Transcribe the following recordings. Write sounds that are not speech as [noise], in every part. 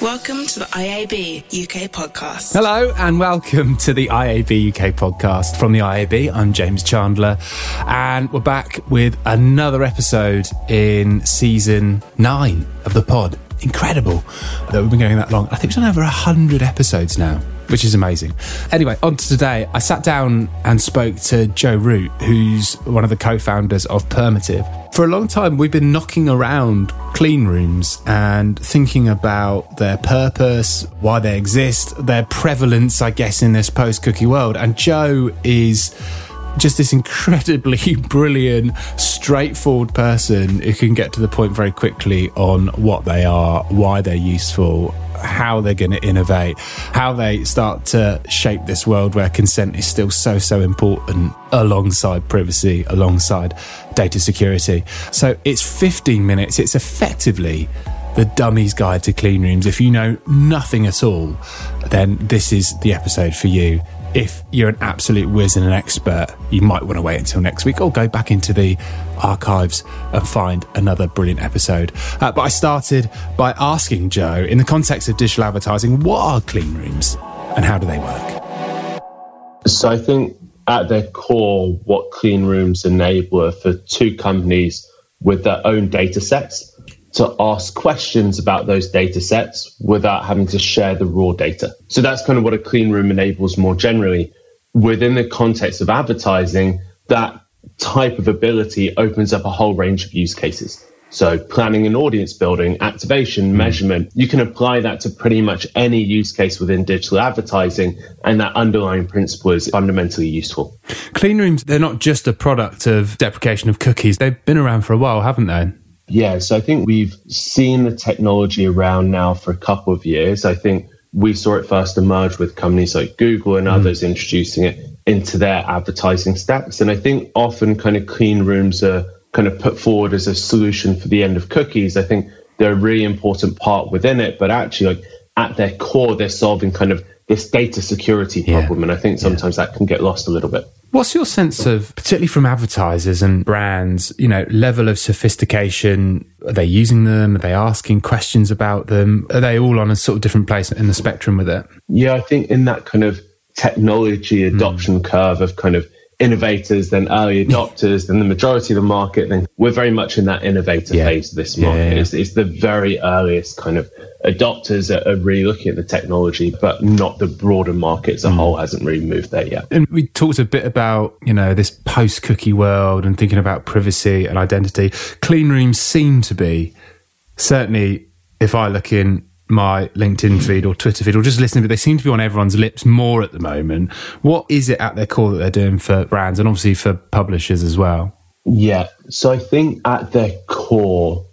Welcome to the IAB UK podcast. Hello and welcome to the IAB UK podcast. From the IAB, I'm James Chandler, and we're back with another episode in season nine of the pod. Incredible that we've been going that long. I think we've done over 100 episodes now which is amazing. Anyway, on to today. I sat down and spoke to Joe Root, who's one of the co founders of Permutive. For a long time, we've been knocking around clean rooms and thinking about their purpose, why they exist, their prevalence, I guess, in this post cookie world. And Joe is just this incredibly [laughs] brilliant, straightforward person who can get to the point very quickly on what they are, why they're useful, how they're going to innovate, how they start to shape this world where consent is still so, so important alongside privacy, alongside data security. So it's 15 minutes. It's effectively the dummy's guide to clean rooms. If you know nothing at all, then this is the episode for you if you're an absolute whiz and an expert, you might want to wait until next week or go back into the archives and find another brilliant episode. Uh, but I started by asking Joe, in the context of digital advertising, what are clean rooms and how do they work? So I think at their core, what clean rooms enable for two companies with their own data sets to ask questions about those data sets without having to share the raw data. So that's kind of what a clean room enables more generally. Within the context of advertising, that type of ability opens up a whole range of use cases. So planning and audience building, activation, hmm. measurement, you can apply that to pretty much any use case within digital advertising. And that underlying principle is fundamentally useful. Clean rooms, they're not just a product of deprecation of cookies. They've been around for a while, haven't they? Yeah, so I think we've seen the technology around now for a couple of years. I think we saw it first emerge with companies like Google and mm. others introducing it into their advertising stacks. And I think often kind of clean rooms are kind of put forward as a solution for the end of cookies. I think they're a really important part within it, but actually like at their core, they're solving kind of this data security problem. Yeah. And I think sometimes yeah. that can get lost a little bit. What's your sense of, particularly from advertisers and brands, you know, level of sophistication? Are they using them? Are they asking questions about them? Are they all on a sort of different place in the spectrum with it? Yeah, I think in that kind of technology adoption mm. curve of kind of innovators, then early [laughs] adopters, then the majority of the market, then we're very much in that innovator yeah. phase of this market. Yeah, yeah, it's, it's, the very earliest kind of adopters are really looking at the technology, but not the broader market as a mm. whole hasn't really moved there yet. And we talked a bit about, you know, this post cookie world and thinking about privacy and identity. Clean rooms seem to be, certainly if I look in my LinkedIn feed or Twitter feed or just listening, but they seem to be on everyone's lips more at the moment. What is it at their core that they're doing for brands and obviously for publishers as well? Yeah. So I think at their core,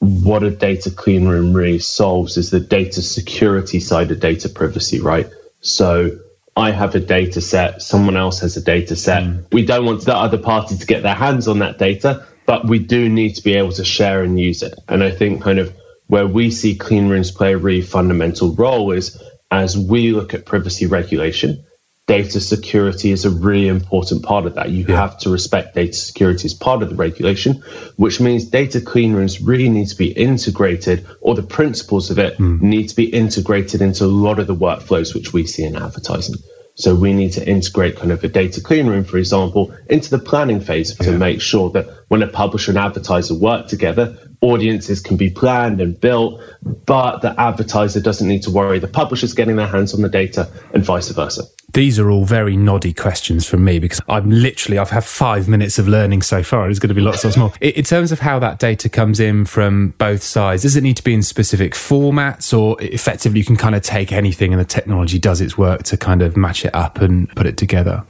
what a data clean room really solves is the data security side of data privacy, right? So I have a data set, someone else has a data set. Mm. We don't want the other party to get their hands on that data, but we do need to be able to share and use it. And I think kind of where we see clean rooms play a really fundamental role is as we look at privacy regulation, data security is a really important part of that. You yeah. have to respect data security as part of the regulation, which means data clean rooms really need to be integrated, or the principles of it mm. need to be integrated into a lot of the workflows which we see in advertising. So we need to integrate kind of a data clean room, for example, into the planning phase to yeah. make sure that when a publisher and advertiser work together, audiences can be planned and built, but the advertiser doesn't need to worry. The publisher's getting their hands on the data and vice versa. These are all very noddy questions from me because I'm literally, I've had five minutes of learning so far. There's going to be lots, lots more. In terms of how that data comes in from both sides, does it need to be in specific formats or effectively you can kind of take anything and the technology does its work to kind of match it up and put it together?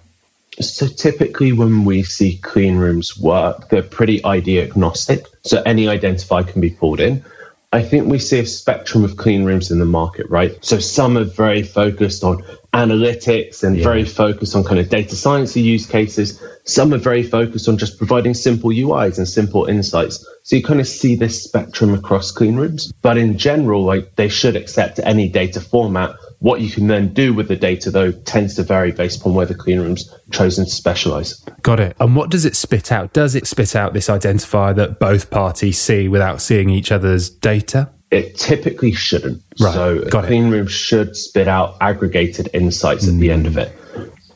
So typically when we see clean rooms work, they're pretty ID agnostic. So any identifier can be pulled in. I think we see a spectrum of clean rooms in the market, right? So some are very focused on analytics and yeah. very focused on kind of data science use cases. Some are very focused on just providing simple UIs and simple insights. So you kind of see this spectrum across clean rooms. But in general, like they should accept any data format what you can then do with the data, though, tends to vary based upon where the clean room's chosen to specialize. Got it. And what does it spit out? Does it spit out this identifier that both parties see without seeing each other's data? It typically shouldn't. Right. So a Got it. clean room should spit out aggregated insights at the end of it.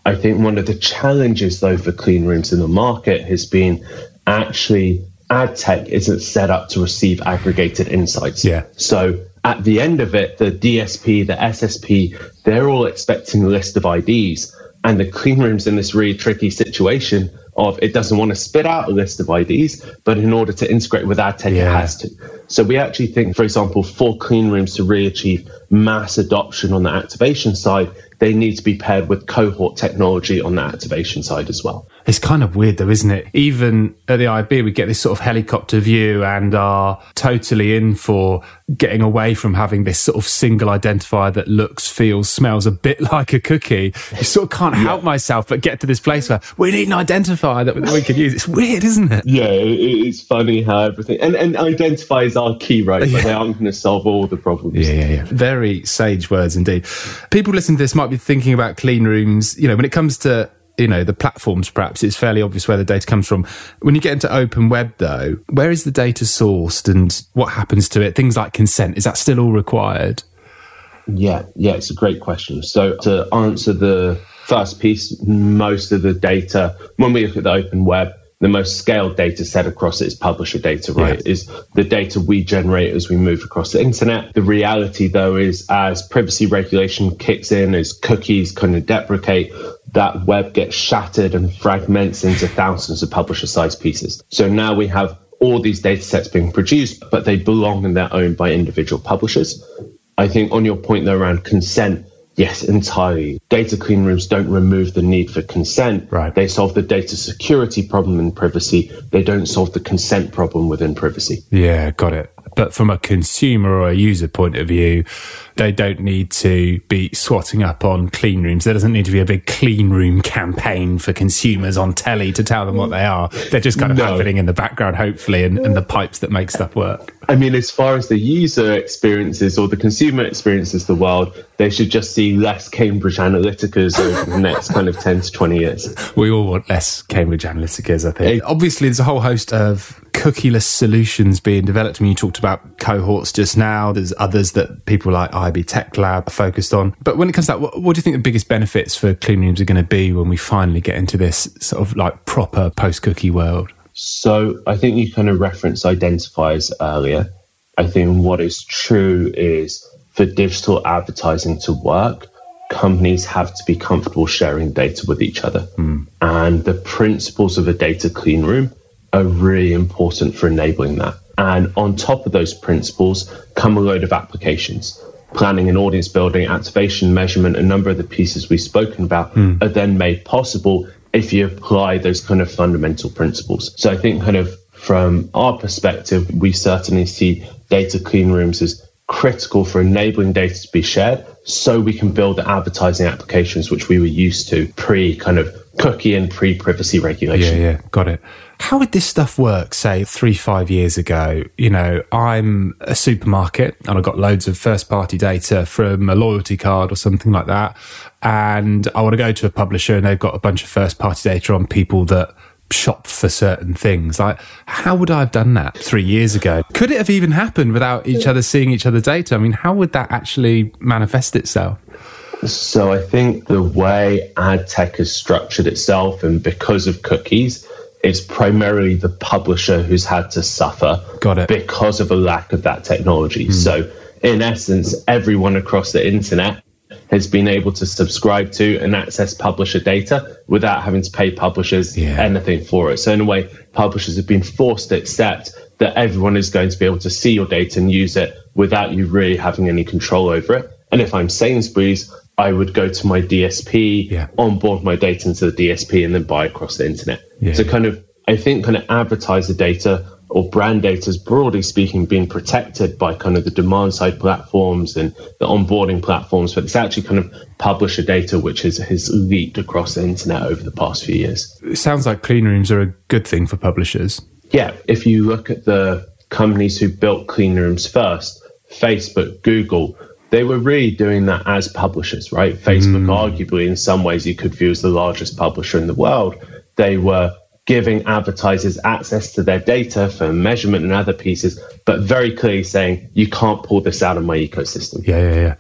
I think one of the challenges though for clean rooms in the market has been actually ad tech isn't set up to receive aggregated insights. Yeah. So at the end of it, the DSP, the SSP, they're all expecting a list of IDs. And the clean room's in this really tricky situation of it doesn't want to spit out a list of IDs, but in order to integrate with ad tech, Yeah. it has to. So we actually think, for example, for clean rooms to really achieve mass adoption on the activation side, they need to be paired with cohort technology on the activation side as well. It's kind of weird though, isn't it? Even at the IAB, we get this sort of helicopter view and are totally in for getting away from having this sort of single identifier that looks, feels, smells a bit [laughs] like a cookie. You sort of can't help myself but get to this place where we need an identifier that we can use. It's weird, isn't it? Yeah, it, it's funny how everything and, and identifiers are key, right? But Yeah. they aren't going to solve all the problems. Yeah, yeah, yeah. Very sage words indeed. People listening to this might be thinking about clean rooms. You know, when it comes to you know the platforms, perhaps it's fairly obvious where the data comes from. When you get into open web, though, where is the data sourced and what happens to it? Things like consent is that still all required? Yeah, yeah, it's a great question. So to answer the first piece, most of the data, when we look at the open web, the most scaled data set across it is publisher data, right? Yeah. Is the data we generate as we move across the internet. The reality though is as privacy regulation kicks in, as cookies kind of deprecate, that web gets shattered and fragments into thousands of publisher sized pieces. So now we have all these data sets being produced, but they belong and they're owned by individual publishers. I think on your point though around consent, yes, entirely. Data clean rooms don't remove the need for consent. Right. They solve the data security problem in privacy. They don't solve the consent problem within privacy. Yeah, got it. But from a consumer or a user point of view, they don't need to be swatting up on clean rooms. There doesn't need to be a big clean room campaign for consumers on telly to tell them what they are. They're just kind of No. happening in the background, hopefully, and, and the pipes that make stuff work. I mean, as far as the user experiences or the consumer experiences the world, they should just see less Cambridge Analyticas over the next kind of 10 to 20 years. We all want less Cambridge Analyticas, I think. Obviously, there's a whole host of cookieless solutions being developed. I mean, you talked about cohorts just now. There's others that people like IAB Tech Lab are focused on. But when it comes to that, what, what do you think the biggest benefits for clean rooms are going to be when we finally get into this sort of like proper post cookie world? So I think you kind of referenced identifiers earlier. I think what is true is for digital advertising to work, companies have to be comfortable sharing data with each other. Hmm. And the principles of a data clean room are really important for enabling that. And on top of those principles come a load of applications. Planning and audience building, activation, measurement, a number of the pieces we've spoken about hmm. are then made possible if you apply those kind of fundamental principles. So I think kind of from our perspective, we certainly see data clean rooms as critical for enabling data to be shared so we can build the advertising applications which we were used to pre kind of cookie and pre privacy regulation. Yeah, yeah, got it. How would this stuff work, say, three, five years ago? You know, I'm a supermarket and I've got loads of first party data from a loyalty card or something like that. And I want to go to a publisher and they've got a bunch of first party data on people that shop for certain things. Like, how would I have done that three years ago? Could it have even happened without each other seeing each other's data? I mean, how would that actually manifest itself? So I think the way ad tech has structured itself and because of cookies, it's primarily the publisher who's had to suffer Got it. because of a lack of that technology. Hmm. So in essence, everyone across the internet has been able to subscribe to and access publisher data without having to pay publishers Yeah. anything for it. So in a way, publishers have been forced to accept that everyone is going to be able to see your data and use it without you really having any control over it. And if I'm Sainsbury's, I would go to my DSP, Yeah. onboard my data into the DSP, and then buy across the internet. Yeah. So kind of, I think kind of advertiser data or brand data is broadly speaking being protected by kind of the demand side platforms and the onboarding platforms, but it's actually kind of publisher data which has, has leaked across the internet over the past few years. It sounds like clean rooms are a good thing for publishers. Yeah, if you look at the companies who built clean rooms first, Facebook, Google, they were really doing that as publishers, right? Facebook, hmm. arguably, in some ways, you could view as the largest publisher in the world. They were giving advertisers access to their data for measurement and other pieces, but very clearly saying you can't pull this out of my ecosystem. Yeah, yeah, yeah.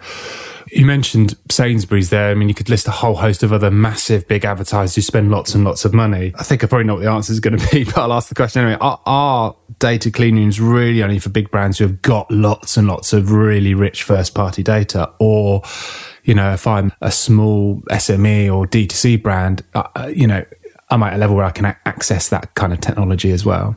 You mentioned Sainsbury's there. I mean, you could list a whole host of other massive big advertisers who spend lots and lots of money. I think I probably know what the answer is going to be, [laughs] but I'll ask the question anyway. Are, are data clean rooms really only for big brands who have got lots and lots of really rich first party data? Or, you know, if I'm a small SME or D2C brand, uh, uh, you know, I'm at a level where I can access that kind of technology as well.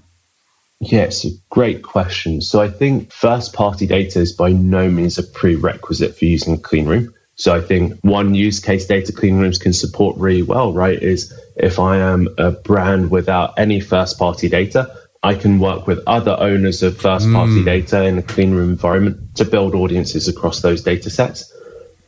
Yes, a great question. So I think first party data is by no means a prerequisite for using a clean room. So I think one use case data clean rooms can support really well, right? Is if I am a brand without any first party data, I can work with other owners of first party mm. data in a clean room environment to build audiences across those data sets.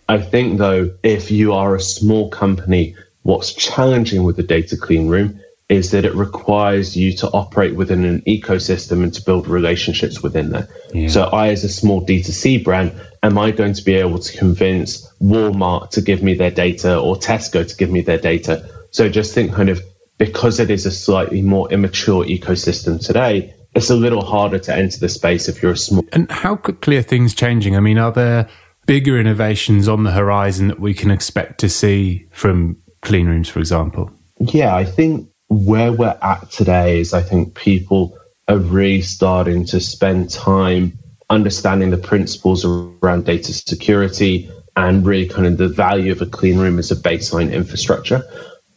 I think though, if you are a small company, what's challenging with the data clean room is that it requires you to operate within an ecosystem and to build relationships within there. Yeah. So I, as a small D2C brand, am I going to be able to convince Walmart to give me their data or Tesco to give me their data? So just think kind of because it is a slightly more immature ecosystem today, it's a little harder to enter the space if you're a small. And how quickly are things changing? I mean, are there bigger innovations on the horizon that we can expect to see from clean rooms, for example? Yeah, I think where we're at today is I think people are really starting to spend time understanding the principles around data security and really kind of the value of a clean room as a baseline infrastructure.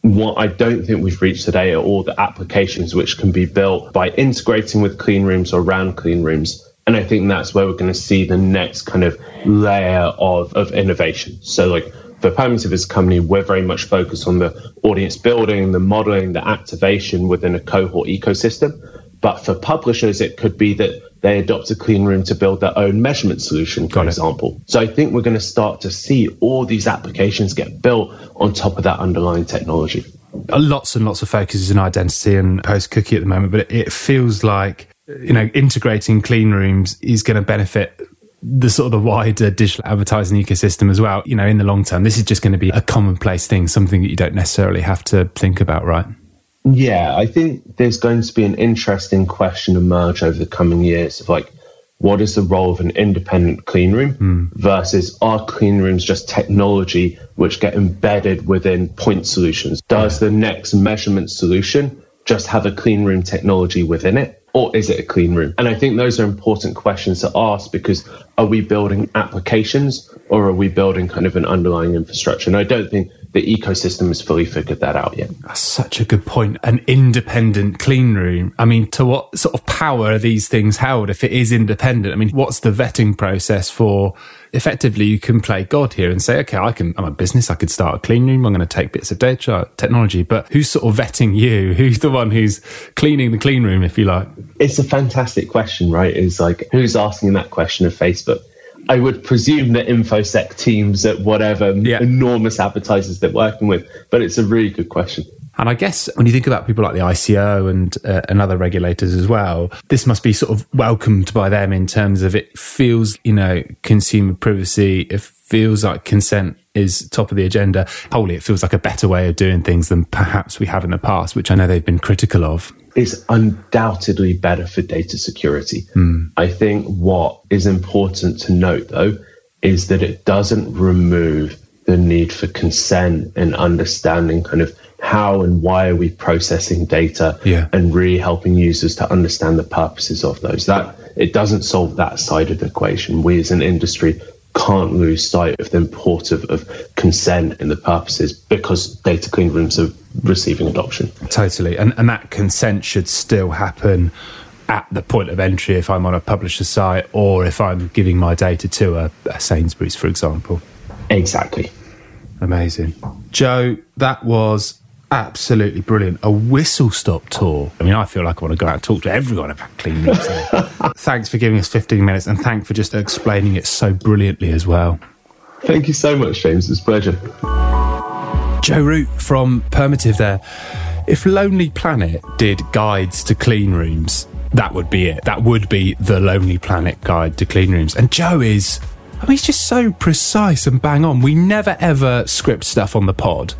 What I don't think we've reached today are all the applications which can be built by integrating with clean rooms or around clean rooms. And I think that's where we're going to see the next kind of layer of, of innovation. So like for Permutive as a company, we're very much focused on the audience building, the modeling, the activation within a cohort ecosystem. But for publishers, it could be that they adopt a clean room to build their own measurement solution, for example. So I think we're going to start to see all these applications get built on top of that underlying technology. Lots and lots of focuses in identity and post cookie at the moment, but it feels like you know integrating clean rooms is going to benefit the sort of the wider digital advertising ecosystem as well. You know, in the long term, this is just going to be a commonplace thing, something that you don't necessarily have to think about, right? Yeah, I think there's going to be an interesting question emerge over the coming years of like, what is the role of an independent clean room mm. versus are clean rooms just technology which get embedded within point solutions? Does yeah. the next measurement solution just have a clean room technology within it? or is it a clean room? And I think those are important questions to ask because are we building applications or are we building kind of an underlying infrastructure? And I don't think the ecosystem has fully figured that out yet. That's such a good point. An independent clean room. I mean, to what sort of power are these things held if it is independent? I mean, what's the vetting process for effectively you can play God here and say, okay, I can, I'm a business, I could start a clean room, I'm going to take bits of data, technology, but who's sort of vetting you? [laughs] Who's the one who's cleaning the clean room, if you like? It's a fantastic question, right? Is like, who's asking that question of Facebook? I would presume that infosec teams at whatever yeah. enormous advertisers they're working with, but it's a really good question. And I guess when you think about people like the ICO and uh, and other regulators as well, this must be sort of welcomed by them in terms of it feels, you know, consumer privacy. It feels like consent is top of the agenda. Wholly, it feels like a better way of doing things than perhaps we have in the past, which I know they've been critical of. It's undoubtedly better for data security. Mm. I think what is important to note, though, is that it doesn't remove the need for consent and understanding kind of how and why are we processing data yeah. and really helping users to understand the purposes of those. That it doesn't solve that side of the equation. We as an industry can't lose sight of the importance of, of consent and the purposes because data clean rooms are receiving adoption. Totally. And and that consent should still happen at the point of entry if I'm on a publisher site or if I'm giving my data to a, a Sainsbury's, for example. Exactly. Amazing. Joe, that was absolutely brilliant. A whistle stop tour. I mean, I feel like I want to go out and talk to everyone about clean rooms. [laughs] thanks for giving us 15 minutes and thanks for just explaining it so brilliantly as well. Thank you so much, James. It's a pleasure. Joe Root from Permutive there. If Lonely Planet did guides to clean rooms, that would be it. That would be the Lonely Planet guide to clean rooms. And Joe is, I mean, he's just so precise and bang on. We never ever script stuff on the pod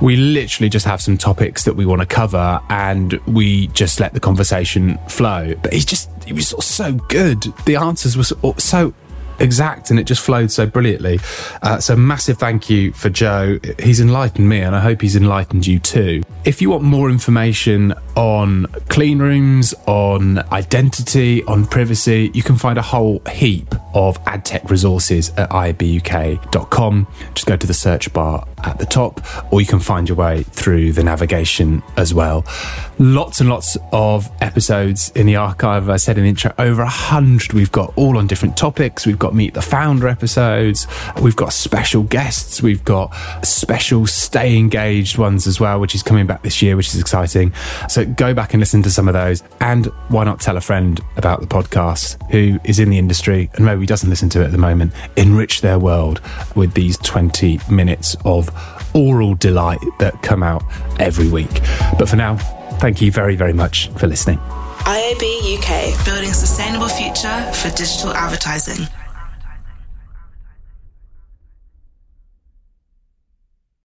we literally just have some topics that we want to cover and we just let the conversation flow. But he's just, he was so good. The answers were so exact and it just flowed so brilliantly. Uh, so, massive thank you for Joe. He's enlightened me and I hope he's enlightened you too. If you want more information on clean rooms, on identity, on privacy, you can find a whole heap of ad tech resources at iabuk.com. Just go to the search bar at the top, or you can find your way through the navigation as well. Lots and lots of episodes in the archive. I said in the intro, over a hundred we've got all on different topics. We've got Meet the Founder episodes. We've got special guests. We've got special stay engaged ones as well, which is coming back this year, which is exciting. So go back and listen to some of those. And why not tell a friend about the podcast who is in the industry and maybe doesn't listen to it at the moment? Enrich their world with these 20 minutes of oral delight that come out every week. But for now, thank you very, very much for listening. IAB UK, building sustainable future for digital advertising.